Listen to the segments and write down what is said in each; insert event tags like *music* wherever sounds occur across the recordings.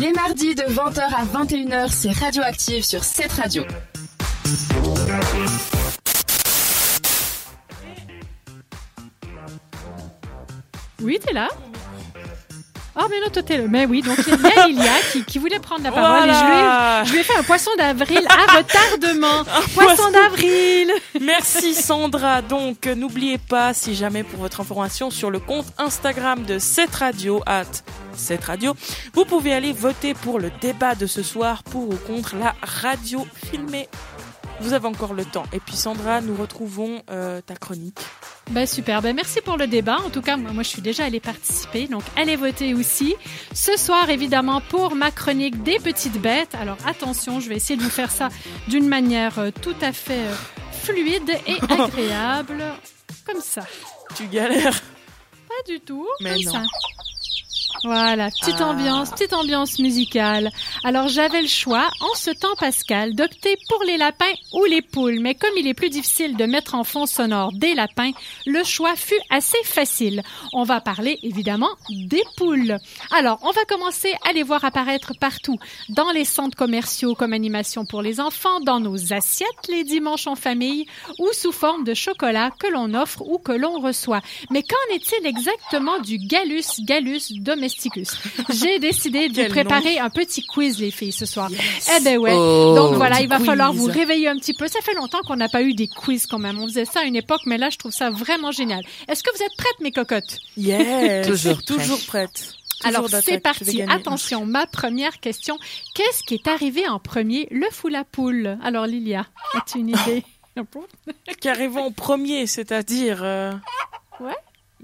Les mardis de 20h à 21h, c'est Radioactive sur cette radio. Oui, t'es là? Oh, mais non, toi, t'es là. Mais oui, donc il y a Lilia qui, qui voulait prendre la parole et je lui, ai, je lui ai fait un poisson d'avril à *laughs* retardement. poisson d'avril Merci Sandra. Donc, n'oubliez pas, si jamais pour votre information, sur le compte Instagram de cette radio, at cette radio, vous pouvez aller voter pour le débat de ce soir pour ou contre la radio filmée. Vous avez encore le temps. Et puis Sandra, nous retrouvons euh, ta chronique. Ben super, ben merci pour le débat. En tout cas, moi je suis déjà allée participer, donc allez voter aussi. Ce soir, évidemment, pour ma chronique des petites bêtes. Alors attention, je vais essayer de vous faire ça d'une manière euh, tout à fait euh, fluide et *laughs* agréable, comme ça. Tu galères Pas du tout, Mais comme non. ça. Voilà, petite Ah. ambiance, petite ambiance musicale. Alors j'avais le choix, en ce temps pascal, d'opter pour les lapins ou les poules, mais comme il est plus difficile de mettre en fond sonore des lapins, le choix fut assez facile. On va parler évidemment des poules. Alors, on va commencer à les voir apparaître partout, dans les centres commerciaux comme animation pour les enfants, dans nos assiettes les dimanches en famille ou sous forme de chocolat que l'on offre ou que l'on reçoit. Mais qu'en est-il exactement du Gallus gallus J'ai décidé de *laughs* vous préparer un petit quiz les filles ce soir. Eh ben ouais. Oh. Donc voilà, il va falloir vous réveiller un petit peu. Ça fait longtemps qu'on n'a pas eu des quiz quand même. On faisait ça à une époque, mais là je trouve ça vraiment génial. Est-ce que vous êtes prêtes mes cocottes? Yes Toujours. *laughs* Toujours prête. Toujours Alors c'est parti. Attention, ma première question. Qu'est-ce qui est arrivé en premier, l'œuf ou la poule? Alors Lilia, as-tu une *laughs* idée? Qui arrive en premier, c'est-à-dire... euh, Ouais.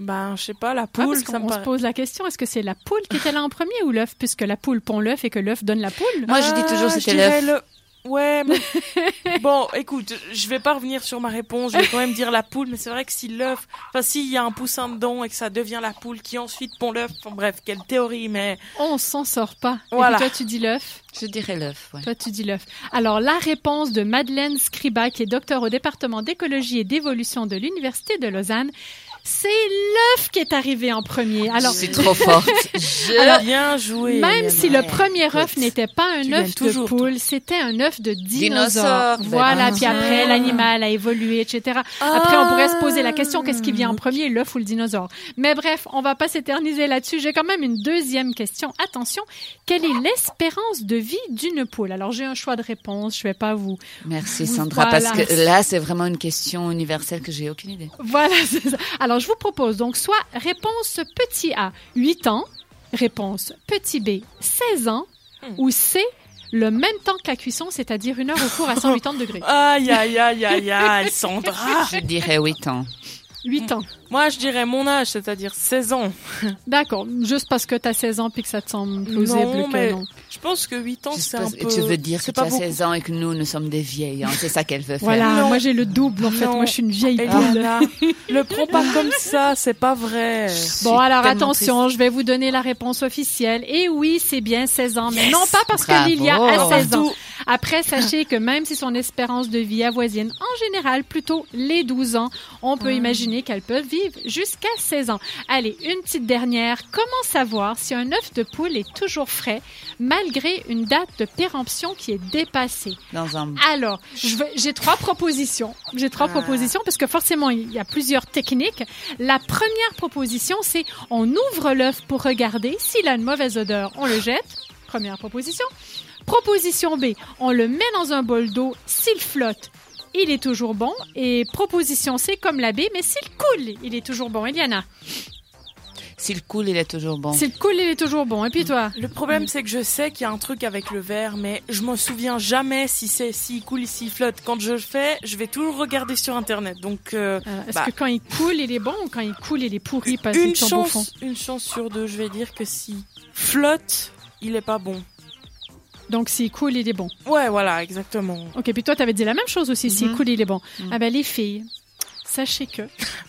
Ben, je sais pas, la Ah, poule, parce ça me on se pose la question, est-ce que c'est la poule qui était là en premier ou l'œuf, puisque la poule pond l'œuf et que l'œuf donne la poule Moi, je dis toujours Ah, c'était l'œuf. le- Ouais, mais... *laughs* bon, écoute, je vais pas revenir sur ma réponse, je vais quand même dire la poule, mais c'est vrai que si l'œuf, enfin s'il y a un poussin dedans et que ça devient la poule qui ensuite pond l'œuf, enfin, bref, quelle théorie, mais On s'en sort pas. Et Voilà. puis toi tu dis l'œuf, Je dirais l'œuf, ouais. toi tu dis l'œuf. Alors la réponse de Madeleine Scriba, qui est docteur au département d'écologie et d'évolution de l'université de Lausanne, c'est l'œuf qui est arrivé en premier. Alors je suis trop forte. *laughs* Alors, bien joué. Même si le premier œuf n'était pas un œuf de toujours, poule, c'était un œuf de dinosaure. Dinosaure, ben Voilà, puis après Ah. l'animal a évolué, etc. Après, on pourrait se poser la question qu'est-ce qui vient en premier, l'œuf ou le dinosaure? Mais bref, on va pas s'éterniser là-dessus. J'ai quand même une deuxième question. Attention, quelle est l'espérance de vie d'une poule? Alors j'ai un choix de réponse. Je vais pas vous. Merci Sandra, voilà. parce que là, c'est vraiment une question universelle que j'ai aucune idée. Voilà. *laughs* c'est ça. Alors je vous propose donc soit réponse petit A 8 ans, réponse petit B 16 ans Hmm. ou C le même temps que la cuisson, c'est-à-dire une heure au four à 180 degrés. Aïe, aïe, aïe, aïe, aïe, Sandra. Je dirais 8 ans. 8 ans. Moi, je dirais mon âge, c'est-à-dire 16 ans. D'accord. Juste parce que tu as 16 ans puis que ça te semble plausible Non, que mais non. je pense que 8 ans, Je c'est un peu... Tu veux dire que tu as beaucoup. 16 ans et que nous, nous sommes des vieilles. hein. C'est ça qu'elle veut faire. Voilà, Non. moi j'ai le double en fait. Non. Moi je suis une vieille poule. *laughs* Le prends pas comme ça, c'est pas vrai. Bon, alors attention, je vais vous donner la réponse officielle. Et oui, c'est bien 16 ans, mais non pas parce Bravo. que Lilia a 16 ans. Après, sachez que même si son espérance de vie avoisine en général plutôt les 12 ans, on peut imaginer qu'elle peut vivre jusqu'à 16 ans. Allez, une petite dernière. Comment savoir si un œuf de poule est toujours frais malgré une date de péremption qui est dépassée? Dans un... Alors, j'ai trois propositions. J'ai trois Ah. propositions parce que forcément, il y a plusieurs techniques. La première proposition, c'est on ouvre l'œuf pour regarder. S'il a une mauvaise odeur, on le jette. Première proposition. Proposition B, on le met dans un bol d'eau. S'il flotte, il est toujours bon. Et proposition C, comme la B, mais s'il coule, il est toujours bon. Eliana, S'il coule, il est toujours bon. s'il coule, il est toujours bon. Et puis toi Le problème, c'est que je sais qu'il y a un truc avec le verre, mais je me souviens jamais si c'est s'il coule, s'il flotte. Quand je le fais, je vais toujours regarder sur internet. Donc euh, Euh, Est-ce Bah. que quand il coule, il est bon ou quand il coule, il est pourri parce une tombe au fond chance, une chance sur deux, je vais dire que si flotte, il est pas bon. Donc s'il coule, il est bon. Ouais, voilà, exactement. Ok, puis toi, tu avais dit la même chose aussi. S'il Mhm. coule, il est bon. Mhm. Ah ben, les filles, sachez que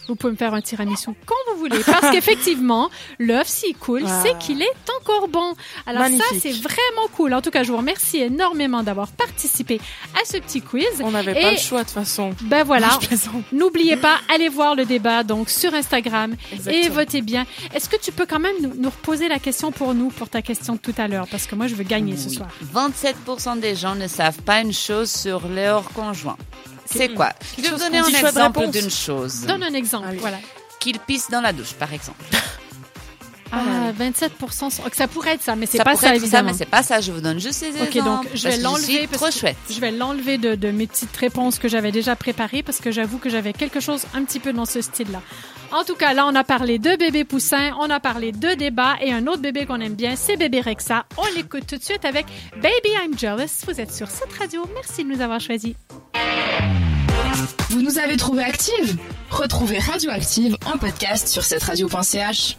vous pouvez me faire un tiramisu quand vous voulez. Parce *laughs* qu'effectivement, l'œuf, s'il coule, c'est qu'il est encore bon. Alors ça, c'est vraiment cool. En tout cas, je vous remercie énormément d'avoir participé à ce petit quiz. On n'avait pas le choix de toute façon. Ben voilà. *laughs* N'oubliez pas, allez voir le débat donc sur Instagram et votez bien. Est-ce que tu peux quand même nous, nous reposer la question pour nous, pour ta question de tout à l'heure, parce que moi je veux gagner ce soir. 27% des gens ne savent pas une chose sur leur conjoint. C'est quoi Je vais vous donner un exemple d'une chose. Donne un exemple. Allez. Voilà. Qu'il pisse dans la douche, par exemple. Ah, 27%. sont- ok, Ça pourrait être ça, mais c'est ça pas pourrait ça être évidemment. mais c'est pas ça. Je vous donne juste ces Ok, exemples. donc je vais parce que l'enlever trop que chouette. je vais l'enlever de, de mes petites réponses que j'avais déjà préparées parce que j'avoue que j'avais quelque chose un petit peu dans ce style-là. En tout cas, là, on a parlé de bébé poussin, on a parlé de débat et un autre bébé qu'on aime bien, c'est bébé Rexa. On l'écoute tout de suite avec Baby I'm Jealous. Vous êtes sur cette radio. Merci de nous avoir choisis. Vous nous avez trouvé active Retrouvez Radioactive en podcast sur cette radio.ch.